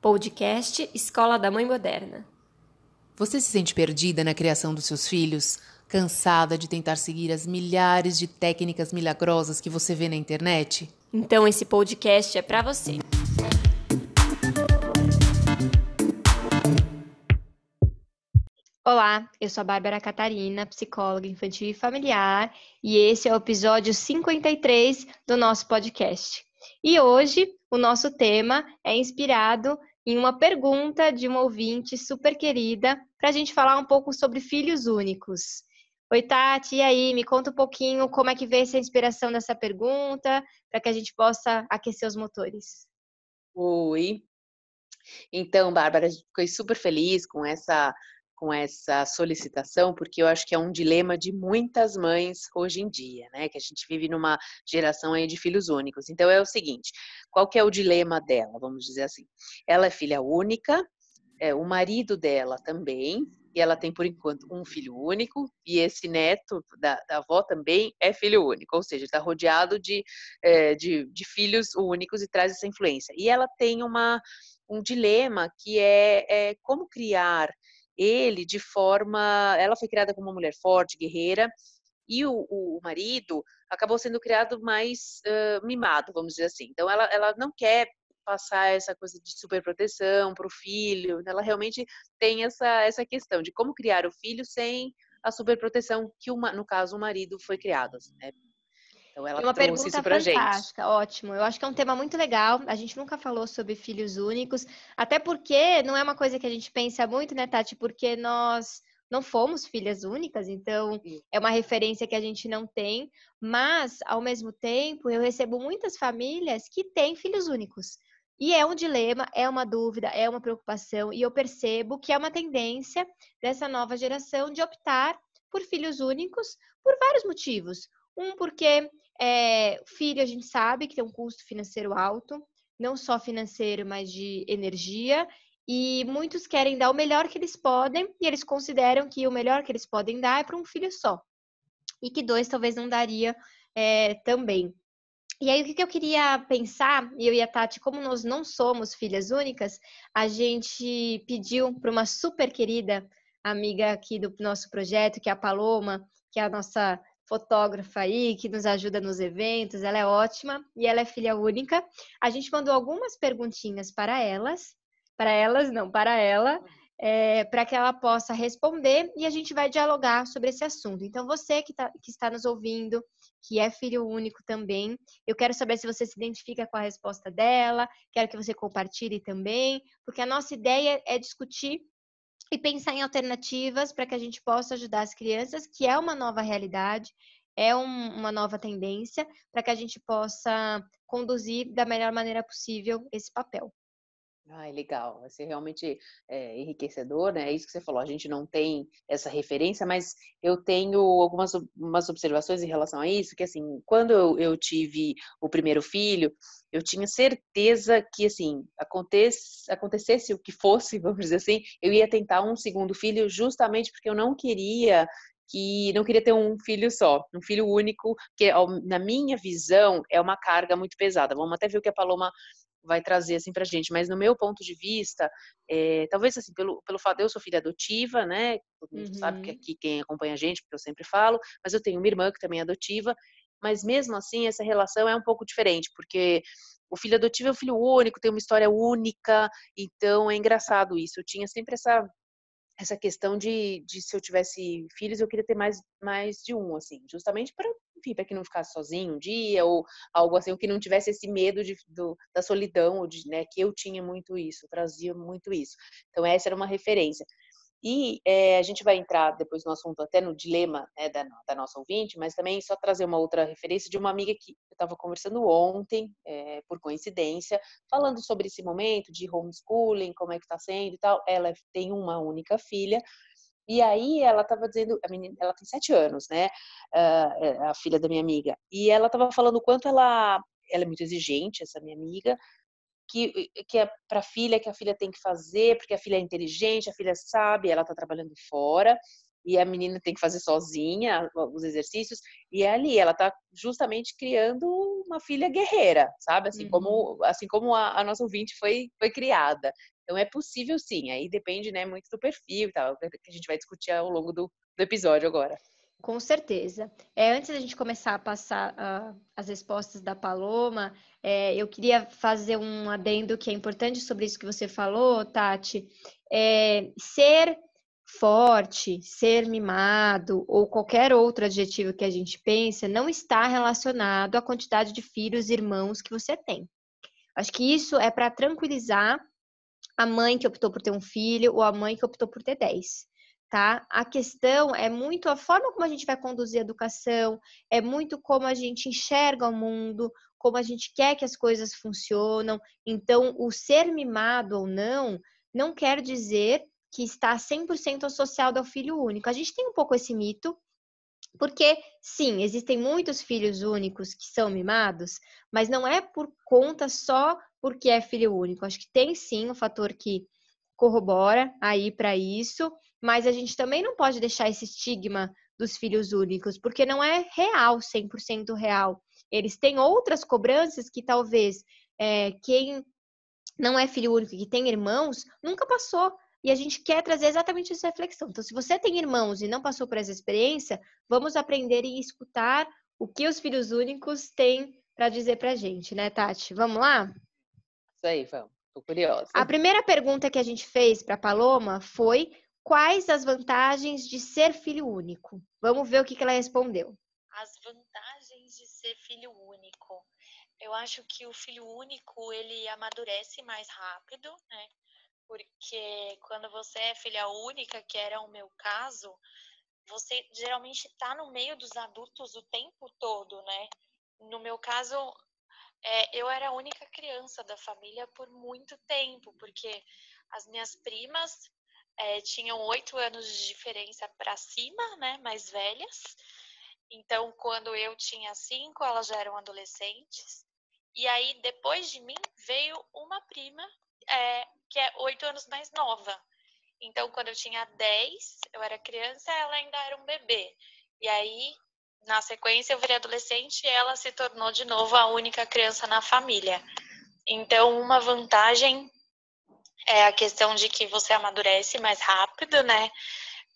Podcast Escola da Mãe Moderna. Você se sente perdida na criação dos seus filhos? Cansada de tentar seguir as milhares de técnicas milagrosas que você vê na internet? Então esse podcast é para você. Olá, eu sou a Bárbara Catarina, psicóloga infantil e familiar, e esse é o episódio 53 do nosso podcast. E hoje o nosso tema é inspirado em uma pergunta de uma ouvinte super querida para a gente falar um pouco sobre filhos únicos. Oi, Tati, e aí? Me conta um pouquinho como é que veio essa inspiração dessa pergunta, para que a gente possa aquecer os motores. Oi. Então, Bárbara, fiquei super feliz com essa com essa solicitação, porque eu acho que é um dilema de muitas mães hoje em dia, né? Que a gente vive numa geração aí de filhos únicos. Então é o seguinte, qual que é o dilema dela, vamos dizer assim? Ela é filha única, é, o marido dela também, e ela tem por enquanto um filho único, e esse neto da, da avó também é filho único, ou seja, está rodeado de, é, de, de filhos únicos e traz essa influência. E ela tem uma, um dilema que é, é como criar ele de forma. Ela foi criada como uma mulher forte, guerreira, e o, o marido acabou sendo criado mais uh, mimado, vamos dizer assim. Então, ela, ela não quer passar essa coisa de superproteção para o filho, ela realmente tem essa, essa questão de como criar o filho sem a superproteção que, uma, no caso, o marido foi criado. Assim, né? Então ela é uma trouxe isso pra fantástica, gente. Ótimo. Eu acho que é um tema muito legal. A gente nunca falou sobre filhos únicos, até porque não é uma coisa que a gente pensa muito, né, Tati? Porque nós não fomos filhas únicas, então é uma referência que a gente não tem, mas ao mesmo tempo eu recebo muitas famílias que têm filhos únicos. E é um dilema, é uma dúvida, é uma preocupação, e eu percebo que é uma tendência dessa nova geração de optar por filhos únicos por vários motivos. Um, porque é, filho a gente sabe que tem um custo financeiro alto, não só financeiro, mas de energia. E muitos querem dar o melhor que eles podem, e eles consideram que o melhor que eles podem dar é para um filho só. E que dois talvez não daria é, também. E aí, o que eu queria pensar, eu e a Tati, como nós não somos filhas únicas, a gente pediu para uma super querida amiga aqui do nosso projeto, que é a Paloma, que é a nossa fotógrafa aí, que nos ajuda nos eventos, ela é ótima e ela é filha única. A gente mandou algumas perguntinhas para elas, para elas não, para ela, é, para que ela possa responder e a gente vai dialogar sobre esse assunto. Então, você que, tá, que está nos ouvindo, que é filho único também, eu quero saber se você se identifica com a resposta dela, quero que você compartilhe também, porque a nossa ideia é discutir e pensar em alternativas para que a gente possa ajudar as crianças, que é uma nova realidade, é um, uma nova tendência, para que a gente possa conduzir da melhor maneira possível esse papel. Ai, legal, vai ser realmente é, enriquecedor, né? É isso que você falou, a gente não tem essa referência, mas eu tenho algumas umas observações em relação a isso, que assim, quando eu, eu tive o primeiro filho, eu tinha certeza que, assim, acontece, acontecesse o que fosse, vamos dizer assim, eu ia tentar um segundo filho justamente porque eu não queria que não queria ter um filho só, um filho único, que na minha visão é uma carga muito pesada. Vamos até ver o que a Paloma vai trazer assim para gente, mas no meu ponto de vista, é, talvez assim pelo, pelo fato de eu sou filha adotiva, né? Todo mundo uhum. sabe que aqui quem acompanha a gente, porque eu sempre falo, mas eu tenho uma irmã que também é adotiva, mas mesmo assim essa relação é um pouco diferente, porque o filho adotivo é o filho único, tem uma história única, então é engraçado isso. Eu tinha sempre essa essa questão de, de se eu tivesse filhos, eu queria ter mais, mais de um, assim, justamente para enfim, para que não ficasse sozinho um dia ou algo assim, ou que não tivesse esse medo de, do, da solidão, de, né, que eu tinha muito isso, trazia muito isso. Então essa era uma referência. E é, a gente vai entrar depois no assunto até no dilema né, da, da, nossa ouvinte, mas também só trazer uma outra referência de uma amiga que eu estava conversando ontem, é, por coincidência, falando sobre esse momento de homeschooling, como é que está sendo e tal. Ela tem uma única filha e aí ela estava dizendo, a menina, ela tem sete anos, né? A filha da minha amiga. E ela estava falando o quanto ela, ela é muito exigente, essa minha amiga, que, que é para a filha que a filha tem que fazer, porque a filha é inteligente, a filha sabe, ela está trabalhando fora. E a menina tem que fazer sozinha os exercícios, e é ali ela está justamente criando uma filha guerreira, sabe? Assim uhum. como assim como a, a, nossa ouvinte foi foi criada. Então é possível sim, aí depende, né, muito do perfil e tal, que a gente vai discutir ao longo do, do episódio agora. Com certeza. É, antes da gente começar a passar uh, as respostas da Paloma, é, eu queria fazer um adendo que é importante sobre isso que você falou, Tati. É, ser forte, ser mimado ou qualquer outro adjetivo que a gente pensa não está relacionado à quantidade de filhos e irmãos que você tem. Acho que isso é para tranquilizar a mãe que optou por ter um filho ou a mãe que optou por ter dez tá? A questão é muito a forma como a gente vai conduzir a educação, é muito como a gente enxerga o mundo, como a gente quer que as coisas funcionam. Então, o ser mimado ou não, não quer dizer que está 100% associado ao filho único. A gente tem um pouco esse mito, porque, sim, existem muitos filhos únicos que são mimados, mas não é por conta só porque é filho único. Acho que tem sim um fator que corrobora aí para isso, mas a gente também não pode deixar esse estigma dos filhos únicos, porque não é real, 100% real. Eles têm outras cobranças que talvez é, quem não é filho único e que tem irmãos nunca passou. E a gente quer trazer exatamente essa reflexão. Então, se você tem irmãos e não passou por essa experiência, vamos aprender e escutar o que os filhos únicos têm para dizer para a gente, né, Tati? Vamos lá? Isso aí, vamos. Tô curiosa. A primeira pergunta que a gente fez para Paloma foi quais as vantagens de ser filho único? Vamos ver o que, que ela respondeu. As vantagens de ser filho único. Eu acho que o filho único ele amadurece mais rápido, né? Porque quando você é filha única, que era o meu caso, você geralmente está no meio dos adultos o tempo todo, né? No meu caso, é, eu era a única criança da família por muito tempo, porque as minhas primas é, tinham oito anos de diferença para cima, né, mais velhas. Então, quando eu tinha cinco, elas já eram adolescentes. E aí, depois de mim, veio uma prima é, que é oito anos mais nova. Então, quando eu tinha dez, eu era criança, ela ainda era um bebê. E aí, na sequência, eu virei adolescente e ela se tornou de novo a única criança na família. Então, uma vantagem é a questão de que você amadurece mais rápido, né?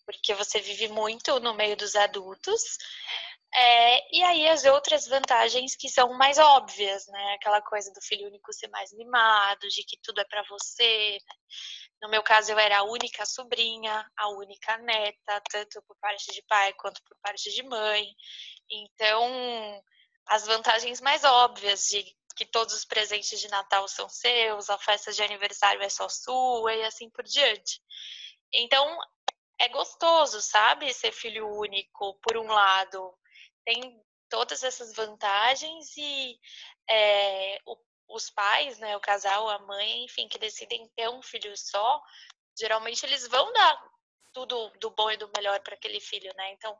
Porque você vive muito no meio dos adultos. É, e aí as outras vantagens que são mais óbvias, né? Aquela coisa do filho único ser mais mimado, de que tudo é para você. Né? No meu caso, eu era a única sobrinha, a única neta, tanto por parte de pai quanto por parte de mãe. Então, as vantagens mais óbvias de que todos os presentes de Natal são seus, a festa de aniversário é só sua e assim por diante. Então, é gostoso, sabe, ser filho único, por um lado, tem todas essas vantagens e é, o, os pais, né, o casal, a mãe, enfim, que decidem ter um filho só, geralmente eles vão dar tudo do bom e do melhor para aquele filho, né? Então,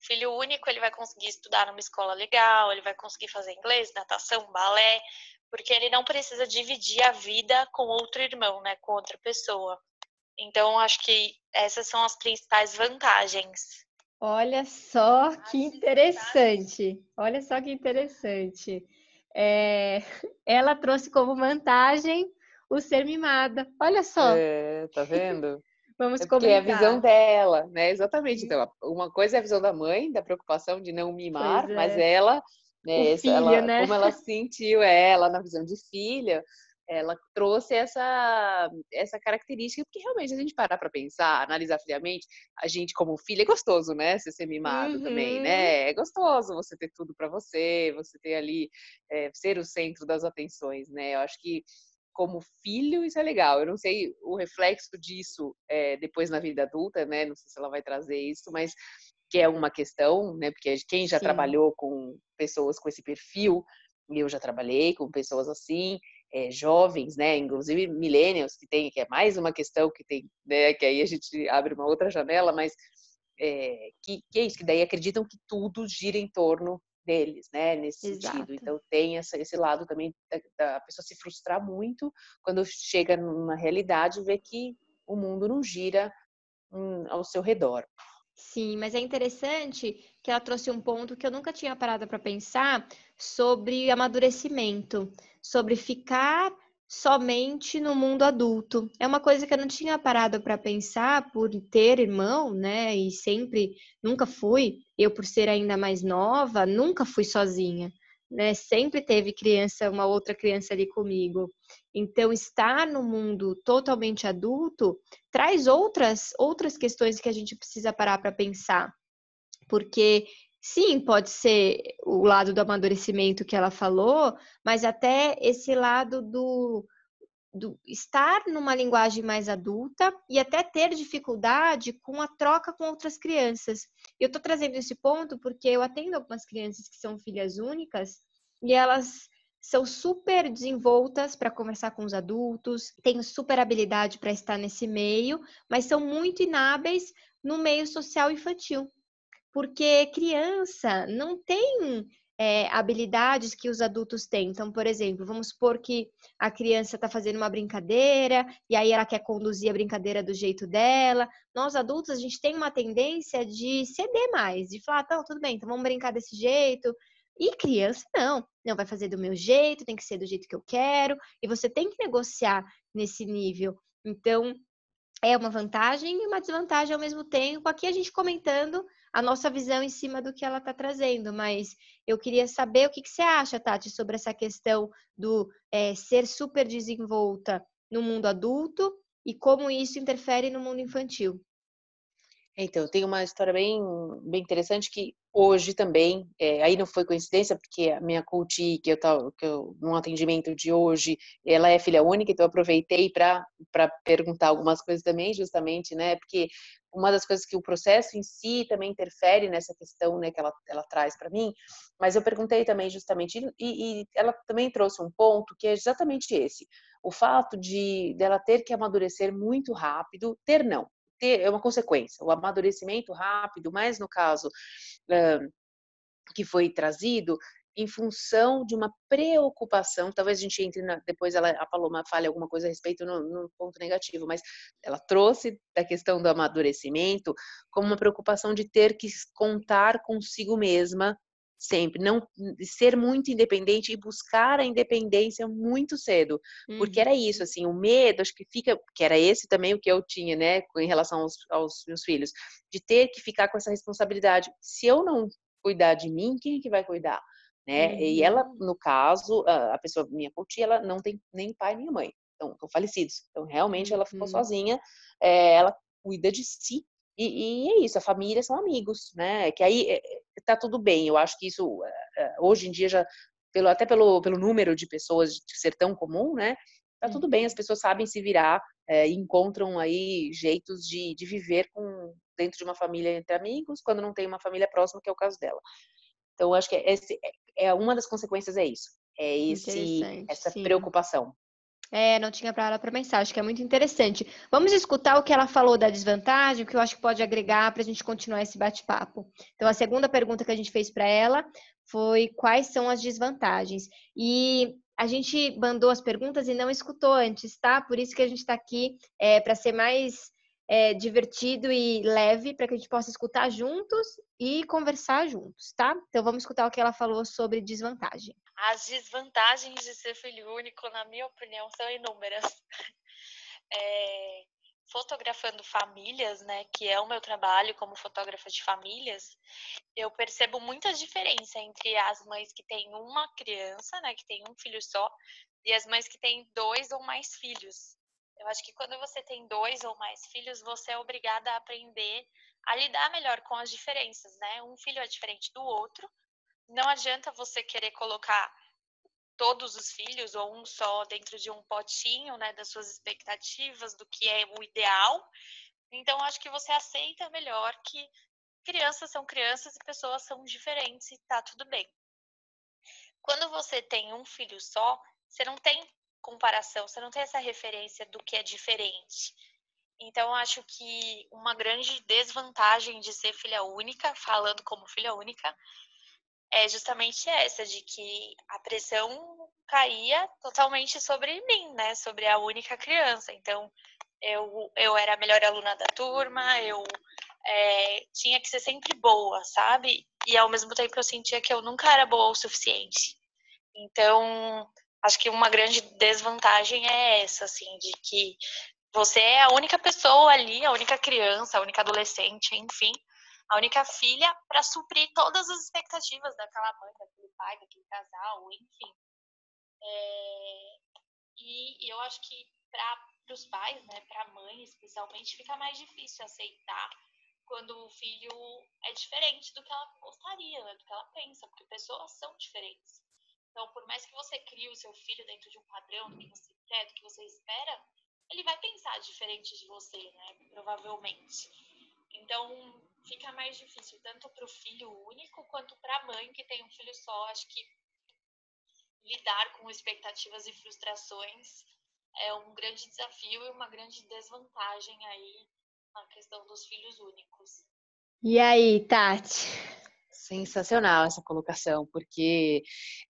filho único, ele vai conseguir estudar numa escola legal, ele vai conseguir fazer inglês, natação, balé, porque ele não precisa dividir a vida com outro irmão, né, com outra pessoa. Então, acho que essas são as principais vantagens. Olha só que interessante. Olha só que interessante. É, ela trouxe como vantagem o ser mimada. Olha só. É, tá vendo? Vamos é comentar. é a visão dela, né? Exatamente. Então, uma coisa é a visão da mãe, da preocupação de não mimar, é. mas ela, né, filho, ela, né? como ela sentiu ela na visão de filha, ela trouxe essa, essa característica, porque realmente, a gente parar para pensar, analisar friamente, a gente, como filha, é gostoso, né? Você ser mimado uhum. também, né? É gostoso você ter tudo para você, você ter ali, é, ser o centro das atenções, né? Eu acho que, como filho, isso é legal. Eu não sei o reflexo disso é, depois na vida adulta, né? Não sei se ela vai trazer isso, mas que é uma questão, né? Porque quem já Sim. trabalhou com pessoas com esse perfil, eu já trabalhei com pessoas assim, é, jovens, né, inclusive millennials, que tem, que é mais uma questão que tem, né, que aí a gente abre uma outra janela, mas é, que, que é isso, que daí acreditam que tudo gira em torno deles, né, nesse Exato. sentido. Então tem essa, esse lado também da, da, pessoa se frustrar muito quando chega numa realidade e vê que o mundo não gira hum, ao seu redor. Sim, mas é interessante que ela trouxe um ponto que eu nunca tinha parado para pensar sobre amadurecimento, sobre ficar somente no mundo adulto. É uma coisa que eu não tinha parado para pensar por ter irmão, né? E sempre, nunca fui, eu por ser ainda mais nova, nunca fui sozinha, né? Sempre teve criança, uma outra criança ali comigo. Então, estar no mundo totalmente adulto traz outras outras questões que a gente precisa parar para pensar. Porque Sim, pode ser o lado do amadurecimento que ela falou, mas até esse lado do, do estar numa linguagem mais adulta e até ter dificuldade com a troca com outras crianças. Eu estou trazendo esse ponto porque eu atendo algumas crianças que são filhas únicas e elas são super desenvoltas para conversar com os adultos, têm super habilidade para estar nesse meio, mas são muito inábeis no meio social infantil porque criança não tem é, habilidades que os adultos têm. Então, por exemplo, vamos supor que a criança está fazendo uma brincadeira e aí ela quer conduzir a brincadeira do jeito dela. Nós adultos, a gente tem uma tendência de ceder mais, de falar, tá, tudo bem, então vamos brincar desse jeito. E criança, não. Não vai fazer do meu jeito, tem que ser do jeito que eu quero. E você tem que negociar nesse nível. Então, é uma vantagem e uma desvantagem ao mesmo tempo. Aqui a gente comentando a nossa visão em cima do que ela está trazendo, mas eu queria saber o que, que, você acha, Tati, sobre essa questão do é, ser super desenvolta no mundo adulto e como isso interfere no mundo infantil. Então, tem uma história bem, bem interessante que hoje também, é, aí não foi coincidência, porque a minha coach, que eu estava num atendimento de hoje, ela é filha única, então eu aproveitei para perguntar algumas coisas também, justamente, né? Porque uma das coisas que o processo em si também interfere nessa questão, né, que ela, ela traz para mim, mas eu perguntei também justamente, e, e ela também trouxe um ponto que é exatamente esse, o fato de dela ter que amadurecer muito rápido, ter não, ter, é uma consequência. O amadurecimento rápido, mas no caso que foi trazido, em função de uma preocupação, talvez a gente entre na, depois ela, a Paloma fale alguma coisa a respeito no, no, ponto negativo, mas ela trouxe da questão do amadurecimento como uma preocupação de ter que contar consigo mesma sempre, não ser muito independente e buscar a independência muito cedo, uhum. porque era isso, assim, o medo, acho que fica, que era esse também o que eu tinha, né, em relação aos, aos meus filhos, de ter que ficar com essa responsabilidade. Se eu não cuidar de mim, quem é que vai cuidar? Né? Uhum. E ela, no caso, a pessoa, minha coach, ela não tem nem pai nem mãe, então, estão falecidos. Então, realmente, ela ficou uhum. sozinha, é, ela cuida de si e, e, é isso, a família são amigos, né? Que aí é, tá tudo bem. Eu acho que isso é, hoje em dia já pelo até pelo, pelo número de pessoas de ser tão comum, né? Tá tudo bem, as pessoas sabem se virar é, encontram aí jeitos de, de viver com dentro de uma família entre amigos, quando não tem uma família próxima, que é o caso dela. Então, acho que esse, é uma das consequências é isso, é esse essa sim. preocupação. É, não tinha para para pensar, acho que é muito interessante. Vamos escutar o que ela falou da desvantagem, que eu acho que pode agregar para a gente continuar esse bate-papo. Então, a segunda pergunta que a gente fez para ela foi quais são as desvantagens. E a gente mandou as perguntas e não escutou antes, tá? Por isso que a gente está aqui é, para ser mais é, divertido e leve, para que a gente possa escutar juntos e conversar juntos, tá? Então, vamos escutar o que ela falou sobre desvantagem. As desvantagens de ser filho único, na minha opinião, são inúmeras. É, fotografando famílias, né, que é o meu trabalho como fotógrafa de famílias, eu percebo muita diferença entre as mães que têm uma criança, né, que tem um filho só, e as mães que têm dois ou mais filhos. Eu acho que quando você tem dois ou mais filhos, você é obrigada a aprender a lidar melhor com as diferenças, né? Um filho é diferente do outro, não adianta você querer colocar todos os filhos ou um só dentro de um potinho, né, das suas expectativas, do que é o ideal. Então, acho que você aceita melhor que crianças são crianças e pessoas são diferentes e tá tudo bem. Quando você tem um filho só, você não tem comparação, você não tem essa referência do que é diferente. Então, acho que uma grande desvantagem de ser filha única, falando como filha única, é justamente essa, de que a pressão caía totalmente sobre mim, né? Sobre a única criança. Então, eu, eu era a melhor aluna da turma, eu é, tinha que ser sempre boa, sabe? E ao mesmo tempo eu sentia que eu nunca era boa o suficiente. Então, acho que uma grande desvantagem é essa, assim, de que você é a única pessoa ali, a única criança, a única adolescente, enfim, a única filha para suprir todas as expectativas daquela mãe, daquele pai, daquele casal, enfim. É... E, eu acho que para os pais, né, para a mãe especialmente, fica mais difícil aceitar quando o filho é diferente do que ela gostaria, né, do que ela pensa, porque pessoas são diferentes. Então, por mais que você crie o seu filho dentro de um padrão do que você quer, do que você espera, ele vai pensar diferente de você, né? Provavelmente. Então, fica mais difícil tanto para o filho único quanto para a mãe que tem um filho só. Acho que lidar com expectativas e frustrações é um grande desafio e uma grande desvantagem aí na questão dos filhos únicos. E aí, Tati? Sensacional essa colocação, porque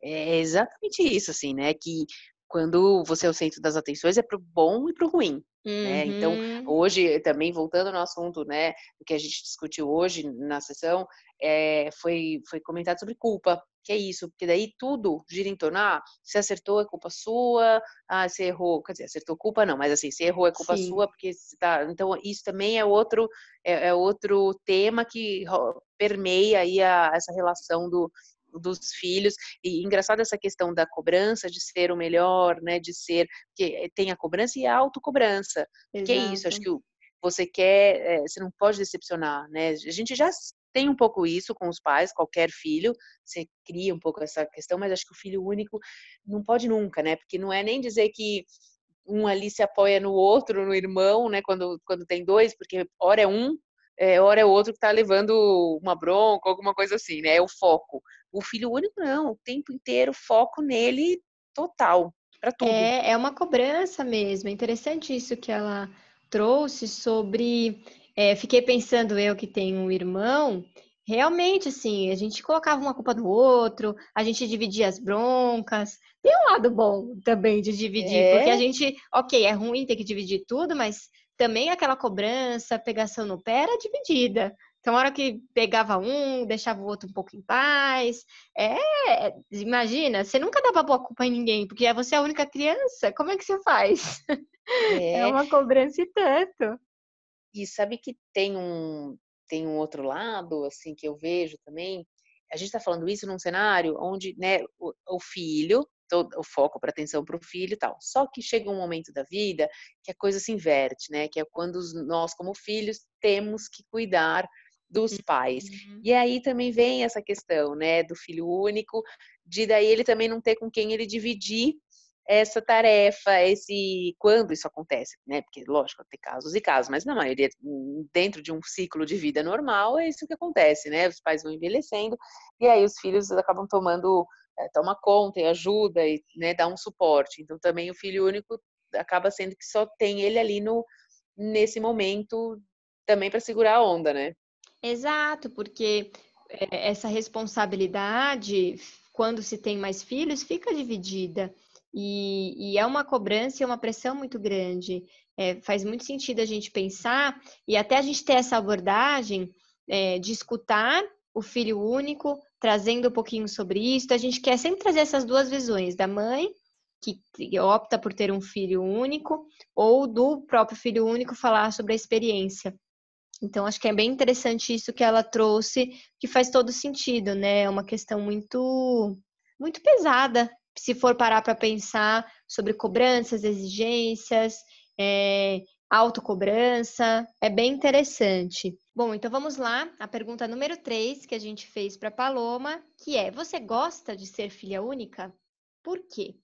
é exatamente isso, assim, né? Que quando você é o centro das atenções é pro bom e pro ruim. Uhum. Né? Então, uhum. hoje, também voltando no assunto, né, do que a gente discutiu hoje na sessão, é, foi, foi comentado sobre culpa, que é isso, porque daí tudo gira em torno, ah, se acertou é culpa sua, ah, se errou, quer dizer, acertou culpa não, mas assim, se errou é culpa Sim. sua, porque tá, então isso também é outro, é, é outro tema que permeia aí a, essa relação do, dos filhos. E engraçado essa questão da cobrança, de ser o melhor, né? De ser. que tem a cobrança e a autocobrança. Que é isso, acho que você quer. É, você não pode decepcionar, né? A gente já tem um pouco isso com os pais, qualquer filho, você cria um pouco essa questão, mas acho que o filho único não pode nunca, né? Porque não é nem dizer que um ali se apoia no outro, no irmão, né? Quando, quando tem dois, porque hora é um, é, hora é outro que está levando uma bronca, alguma coisa assim, né? É o foco. O filho único, não, o tempo inteiro foco nele total, para tudo. É, é uma cobrança mesmo. É interessante isso que ela trouxe sobre. É, fiquei pensando, eu que tenho um irmão, realmente, assim, a gente colocava uma culpa no outro, a gente dividia as broncas. Tem um lado bom também de dividir, é? porque a gente, ok, é ruim ter que dividir tudo, mas também aquela cobrança, pegação no pé era dividida. Então, a hora que pegava um, deixava o outro um pouco em paz. É, imagina, você nunca dava boa culpa em ninguém, porque você é a única criança. Como é que você faz? É, é uma cobrança e tanto. E sabe que tem um, tem um outro lado, assim, que eu vejo também. A gente está falando isso num cenário onde né, o, o filho todo o foco para atenção para o filho e tal. Só que chega um momento da vida que a coisa se inverte, né? Que é quando nós, como filhos, temos que cuidar dos pais. Uhum. E aí também vem essa questão, né, do filho único, de daí ele também não ter com quem ele dividir essa tarefa, esse quando isso acontece, né? Porque lógico, tem casos e casos, mas na maioria dentro de um ciclo de vida normal é isso que acontece, né? Os pais vão envelhecendo e aí os filhos acabam tomando é, toma conta e ajuda e né, dá um suporte. Então também o filho único acaba sendo que só tem ele ali no nesse momento também para segurar a onda, né? Exato, porque é, essa responsabilidade, quando se tem mais filhos, fica dividida. E, e é uma cobrança e uma pressão muito grande. É, faz muito sentido a gente pensar e até a gente ter essa abordagem é, de escutar o filho único, trazendo um pouquinho sobre isso. A gente quer sempre trazer essas duas visões, da mãe, que opta por ter um filho único, ou do próprio filho único falar sobre a experiência. Então, acho que é bem interessante isso que ela trouxe, que faz todo sentido, né? É uma questão muito, muito pesada, se for parar para pensar sobre cobranças, exigências, é, autocobrança, é bem interessante. Bom, então vamos lá, a pergunta número 3 que a gente fez para Paloma, que é: você gosta de ser filha única? Por quê?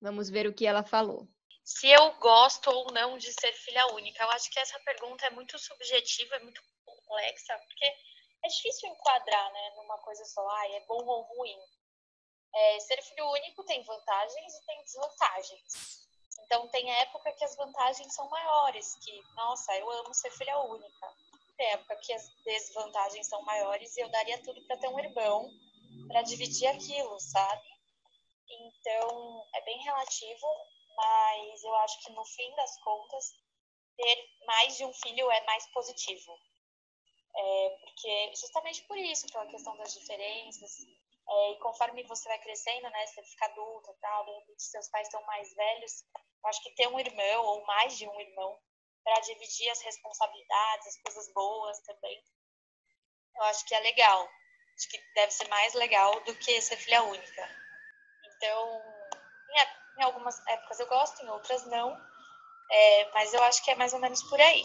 Vamos ver o que ela falou. Se eu gosto ou não de ser filha única, eu acho que essa pergunta é muito subjetiva, é muito complexa, porque é difícil enquadrar, né, numa coisa só, ah, é bom ou ruim. É, ser filho único tem vantagens e tem desvantagens. Então, tem época que as vantagens são maiores, que, nossa, eu amo ser filha única época que as desvantagens são maiores e eu daria tudo para ter um irmão para dividir aquilo, sabe? Então, é bem relativo, mas eu acho que no fim das contas, ter mais de um filho é mais positivo. é, porque justamente por isso, pela questão das diferenças, é, e conforme você vai crescendo, né, você fica adulta e tal, de seus pais estão mais velhos, eu acho que ter um irmão ou mais de um irmão para dividir as responsabilidades, as coisas boas também, eu acho que é legal. Acho que deve ser mais legal do que ser filha única. Então, em, em algumas épocas eu gosto, em outras não. É, mas eu acho que é mais ou menos por aí.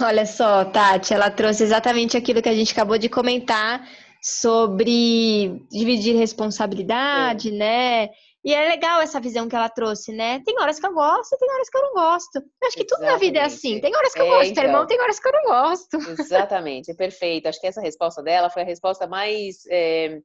Olha só, Tati, ela trouxe exatamente aquilo que a gente acabou de comentar sobre dividir responsabilidade, é. né? E é legal essa visão que ela trouxe, né? Tem horas que eu gosto, tem horas que eu não gosto. Eu acho que Exatamente. tudo na vida é assim. Tem horas que eu é, gosto de ter irmão, então. tem horas que eu não gosto. Exatamente, é perfeito. Acho que essa resposta dela foi a resposta mais. É,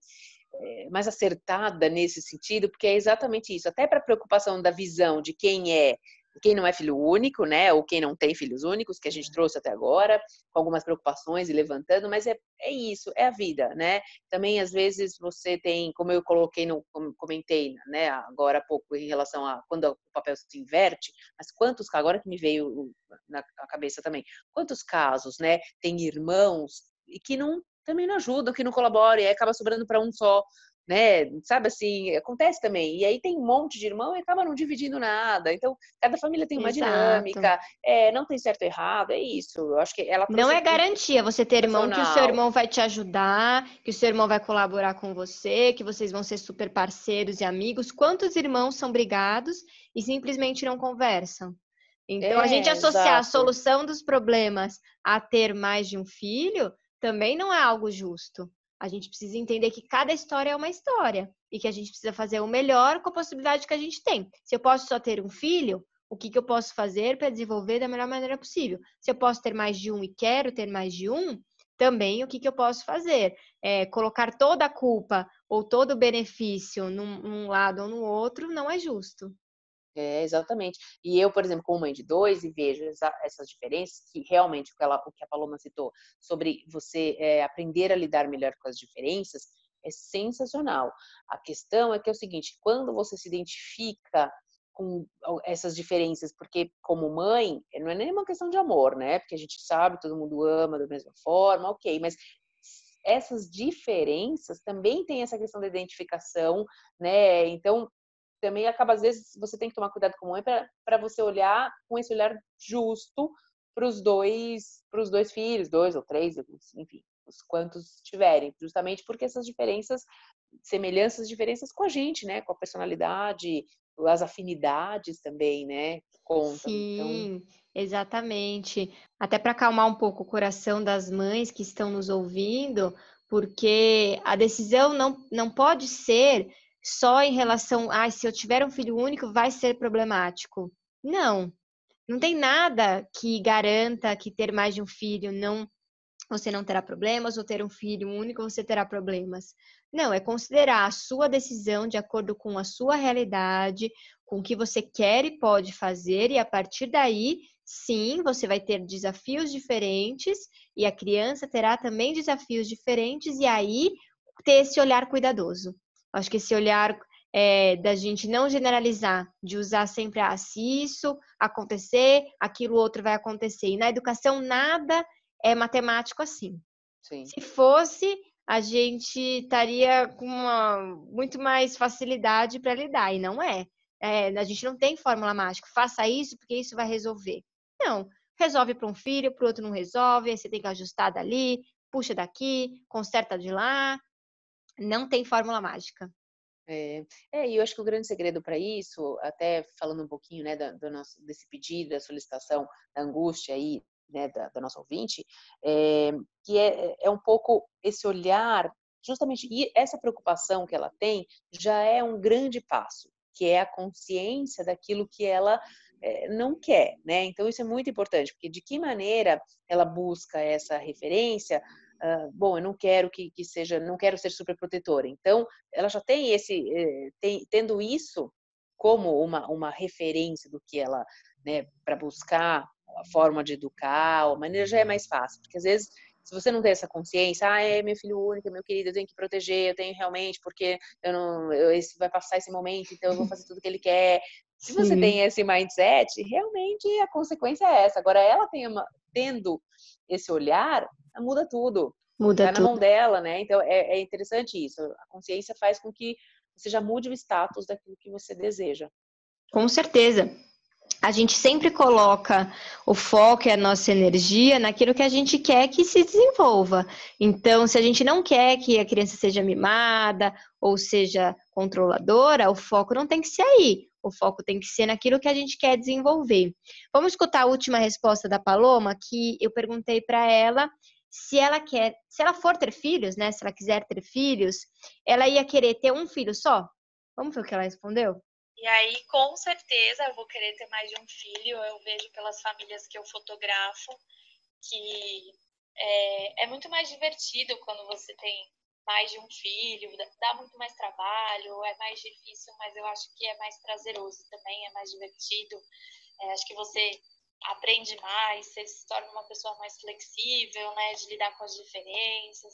mais acertada nesse sentido, porque é exatamente isso. Até para a preocupação da visão de quem é quem não é filho único, né, ou quem não tem filhos únicos, que a gente trouxe até agora, com algumas preocupações e levantando, mas é, é isso, é a vida, né? Também, às vezes, você tem, como eu coloquei, no, comentei, né, agora há pouco, em relação a quando o papel se inverte, mas quantos, agora que me veio na cabeça também, quantos casos, né, tem irmãos e que não também não ajudam, que não colaboram, e aí acaba sobrando para um só, né? Sabe assim, acontece também. E aí tem um monte de irmão e acaba não dividindo nada. Então, cada família tem uma Exato. dinâmica, é, não tem certo e errado, é isso. Eu acho que ela Não é garantia você ter irmão que o seu irmão vai te ajudar, que o seu irmão vai colaborar com você, que vocês vão ser super parceiros e amigos. Quantos irmãos são brigados e simplesmente não conversam? Então, é, a gente associar exato. a solução dos problemas a ter mais de um filho também não é algo justo. A gente precisa entender que cada história é uma história e que a gente precisa fazer o melhor com a possibilidade que a gente tem. Se eu posso só ter um filho, o que, que eu posso fazer para desenvolver da melhor maneira possível? Se eu posso ter mais de um e quero ter mais de um, também o que, que eu posso fazer? É, colocar toda a culpa ou todo o benefício num, num lado ou no outro não é justo. É, exatamente. E eu, por exemplo, como mãe de dois, e vejo essa, essas diferenças, que realmente o que, ela, o que a Paloma citou, sobre você é, aprender a lidar melhor com as diferenças, é sensacional. A questão é que é o seguinte, quando você se identifica com essas diferenças, porque como mãe, não é nem uma questão de amor, né? Porque a gente sabe, todo mundo ama da mesma forma, ok, mas essas diferenças também tem essa questão da identificação, né? Então, também acaba, às vezes, você tem que tomar cuidado com a mãe para você olhar com esse olhar justo para os dois, os dois filhos, dois ou três, enfim, os quantos tiverem, justamente porque essas diferenças, semelhanças, diferenças com a gente, né, com a personalidade, as afinidades também, né, contam. Então Sim, então... exatamente. Até para acalmar um pouco o coração das mães que estão nos ouvindo, porque a decisão não, não pode ser só em relação, ah, se eu tiver um filho único vai ser problemático. Não, não tem nada que garanta que ter mais de um filho não você não terá problemas ou ter um filho único você terá problemas. Não, é considerar a sua decisão de acordo com a sua realidade, com o que você quer e pode fazer e a partir daí, sim, você vai ter desafios diferentes e a criança terá também desafios diferentes e aí ter esse olhar cuidadoso. Acho que esse olhar é, da gente não generalizar, de usar sempre, ah, se isso acontecer, aquilo outro vai acontecer. E na educação, nada é matemático assim. Sim. Se fosse, a gente estaria com uma, muito mais facilidade para lidar, e não é. é. A gente não tem fórmula mágica, faça isso porque isso vai resolver. Não, resolve para um filho, para o outro não resolve, aí você tem que ajustar dali, puxa daqui, conserta de lá, não tem fórmula mágica. É, é, e eu acho que o grande segredo para isso, até falando um pouquinho, né, do, do, nosso, desse pedido, da solicitação, da angústia aí, né, da, da nossa ouvinte, é, que é, é um pouco esse olhar, justamente, e essa preocupação que ela tem já é um grande passo, que é a consciência daquilo que ela é, não quer, né? Então isso é muito importante, porque de que maneira ela busca essa referência Uh, bom, eu não quero que, que, seja, não quero ser superprotetora. Então, ela já tem esse, eh, tem, tendo isso como uma, uma referência do que ela, né, para buscar a forma de educar, a maneira já é mais fácil, porque às vezes se você não tem essa consciência, ah, é meu filho único, é meu querido, eu tenho que proteger, eu tenho realmente, porque eu não, eu, esse vai passar esse momento, então eu vou fazer tudo que ele quer. Se Sim. você tem esse mindset, realmente a consequência é essa. Agora, ela tem uma, tendo esse olhar, muda tudo. Muda tá tudo. na mão dela, né? Então, é, é interessante isso. A consciência faz com que você já mude o status daquilo que você deseja. Com certeza a gente sempre coloca o foco e a nossa energia naquilo que a gente quer que se desenvolva. Então, se a gente não quer que a criança seja mimada ou seja controladora, o foco não tem que ser aí. O foco tem que ser naquilo que a gente quer desenvolver. Vamos escutar a última resposta da Paloma, que eu perguntei para ela se ela quer, se ela for ter filhos, né? Se ela quiser ter filhos, ela ia querer ter um filho só? Vamos ver o que ela respondeu? E aí, com certeza, eu vou querer ter mais de um filho. Eu vejo pelas famílias que eu fotografo que é, é muito mais divertido quando você tem mais de um filho, dá muito mais trabalho, é mais difícil, mas eu acho que é mais prazeroso também, é mais divertido. É, acho que você aprende mais, você se torna uma pessoa mais flexível, né, de lidar com as diferenças.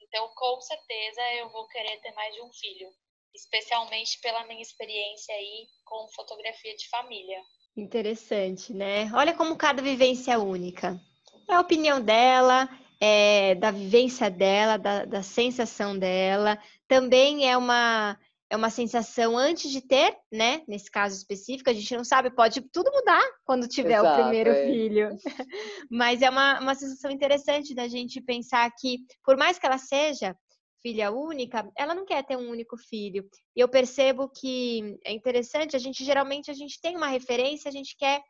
Então, com certeza, eu vou querer ter mais de um filho especialmente pela minha experiência aí com fotografia de família. Interessante, né? Olha como cada vivência é única. É a opinião dela, é da vivência dela, da, da sensação dela. Também é uma é uma sensação antes de ter, né? Nesse caso específico, a gente não sabe, pode tudo mudar quando tiver Exato, o primeiro é. filho. Mas é uma, uma sensação interessante da gente pensar que, por mais que ela seja filha única, ela não quer ter um único filho. E eu percebo que é interessante, a gente geralmente a gente tem uma referência, a gente quer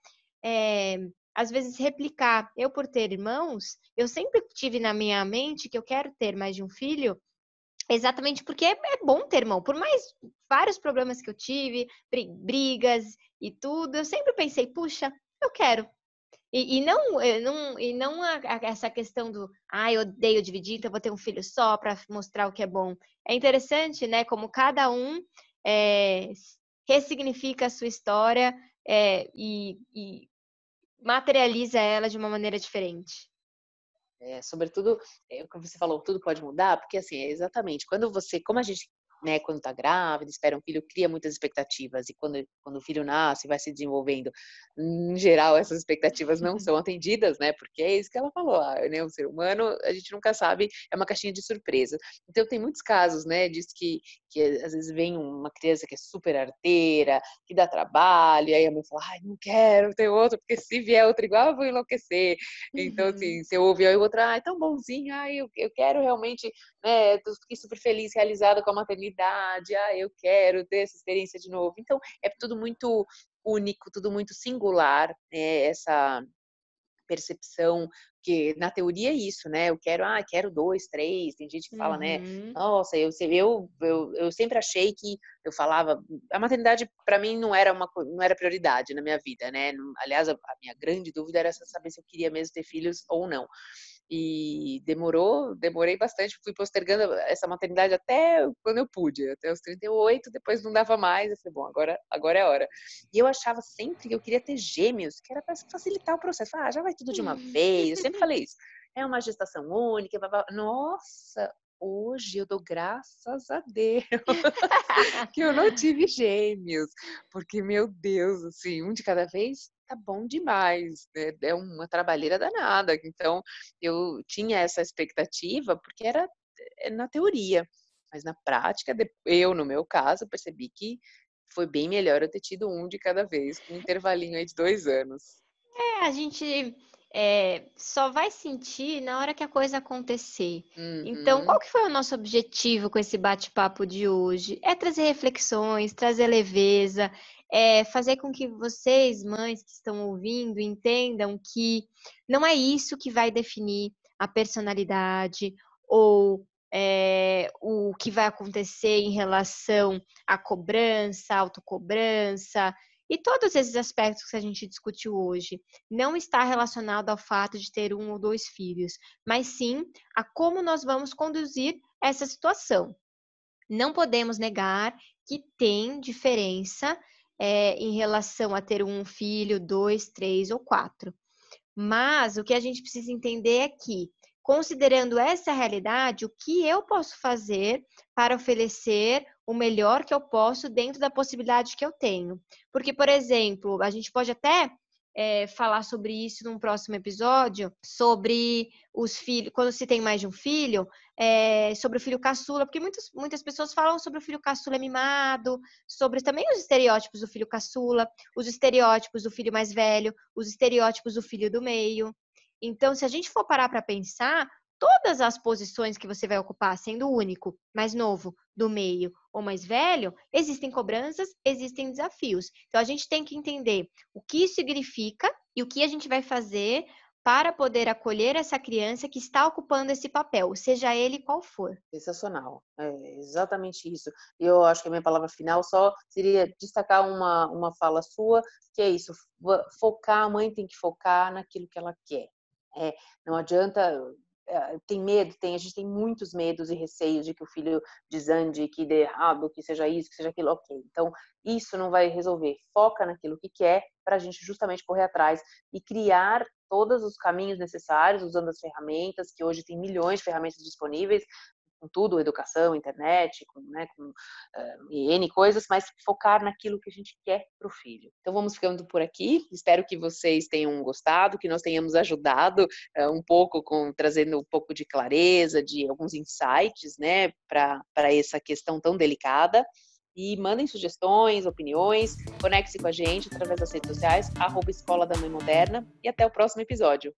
é, às vezes replicar. Eu por ter irmãos, eu sempre tive na minha mente que eu quero ter mais de um filho, exatamente porque é, é bom ter irmão. Por mais vários problemas que eu tive, brigas e tudo, eu sempre pensei, puxa, eu quero e, e, não, eh, não, e não a, a, essa questão do, ah, eu odeio dividir, então vou ter um filho só para mostrar o que é bom. É interessante, né, como cada um é, ressignifica a sua história é, e, e materializa ela de uma maneira diferente. É, sobretudo, é, o que você falou, tudo pode mudar, porque assim, é exatamente, quando você, como a gente né, quando está grávida, espera um filho, cria muitas expectativas. E quando, quando o filho nasce, vai se desenvolvendo, em geral, essas expectativas não são atendidas, né? Porque é isso que ela falou, ah, né, o ser humano, a gente nunca sabe, é uma caixinha de surpresa. Então, tem muitos casos, né, diz que, que às vezes vem uma criança que é super arteira, que dá trabalho, e aí a mãe fala, ai, não quero ter outro, porque se vier outro igual, eu vou enlouquecer. Então, assim, uhum. você ouve aí outra, ai, tão bonzinho, ai, eu, eu quero realmente, né, fiquei super feliz, realizada com a maternidade, ah, eu quero ter essa experiência de novo. Então, é tudo muito único, tudo muito singular, né? essa percepção que na teoria é isso, né? Eu quero, ah, quero dois, três. Tem gente que fala, né? uhum. né? Nossa, eu, eu, eu, eu sempre achei que eu falava a maternidade para mim não era uma não era prioridade na minha vida, né? Aliás, a, a minha grande dúvida era saber se eu queria mesmo ter filhos ou não. E demorou, demorei bastante, fui postergando essa maternidade até quando eu pude, até os 38, depois não dava mais, eu falei, bom, agora, agora é a hora. E eu achava sempre que eu queria ter gêmeos, que era para facilitar o processo. Ah, já vai tudo de uma vez, eu sempre falei isso. É uma gestação única, nossa, hoje eu dou graças a Deus que eu não tive gêmeos, porque meu Deus, assim, um de cada vez tá bom demais, né? é uma trabalheira danada. Então eu tinha essa expectativa porque era é na teoria, mas na prática, eu no meu caso percebi que foi bem melhor eu ter tido um de cada vez, com um intervalinho aí de dois anos. É, a gente é, só vai sentir na hora que a coisa acontecer. Uhum. Então, qual que foi o nosso objetivo com esse bate-papo de hoje? É trazer reflexões, trazer leveza, é fazer com que vocês, mães que estão ouvindo, entendam que não é isso que vai definir a personalidade ou é, o que vai acontecer em relação à cobrança, autocobrança, e todos esses aspectos que a gente discutiu hoje não está relacionado ao fato de ter um ou dois filhos, mas sim a como nós vamos conduzir essa situação. Não podemos negar que tem diferença é, em relação a ter um filho, dois, três ou quatro. Mas o que a gente precisa entender é que considerando essa realidade, o que eu posso fazer para oferecer o melhor que eu posso dentro da possibilidade que eu tenho. Porque, por exemplo, a gente pode até é, falar sobre isso num próximo episódio, sobre os filhos, quando se tem mais de um filho, é, sobre o filho caçula, porque muitas, muitas pessoas falam sobre o filho caçula mimado, sobre também os estereótipos do filho caçula, os estereótipos do filho mais velho, os estereótipos do filho do meio. Então, se a gente for parar para pensar, todas as posições que você vai ocupar, sendo único, mais novo, do meio ou mais velho, existem cobranças, existem desafios. Então a gente tem que entender o que isso significa e o que a gente vai fazer para poder acolher essa criança que está ocupando esse papel, seja ele qual for. Sensacional, é exatamente isso. Eu acho que a minha palavra final só seria destacar uma, uma fala sua, que é isso, focar, a mãe tem que focar naquilo que ela quer. É, não adianta tem medo, tem, a gente tem muitos medos e receios de que o filho desande, que dê errado, que seja isso, que seja aquilo, ok. Então, isso não vai resolver. Foca naquilo que quer para a gente justamente correr atrás e criar todos os caminhos necessários, usando as ferramentas, que hoje tem milhões de ferramentas disponíveis, com tudo, educação, internet, com, né, com uh, N coisas, mas focar naquilo que a gente quer para o filho. Então vamos ficando por aqui. Espero que vocês tenham gostado, que nós tenhamos ajudado uh, um pouco com trazendo um pouco de clareza, de alguns insights, né, para essa questão tão delicada. E mandem sugestões, opiniões, conecte-se com a gente através das redes sociais, arroba Escola da Mãe Moderna, e até o próximo episódio.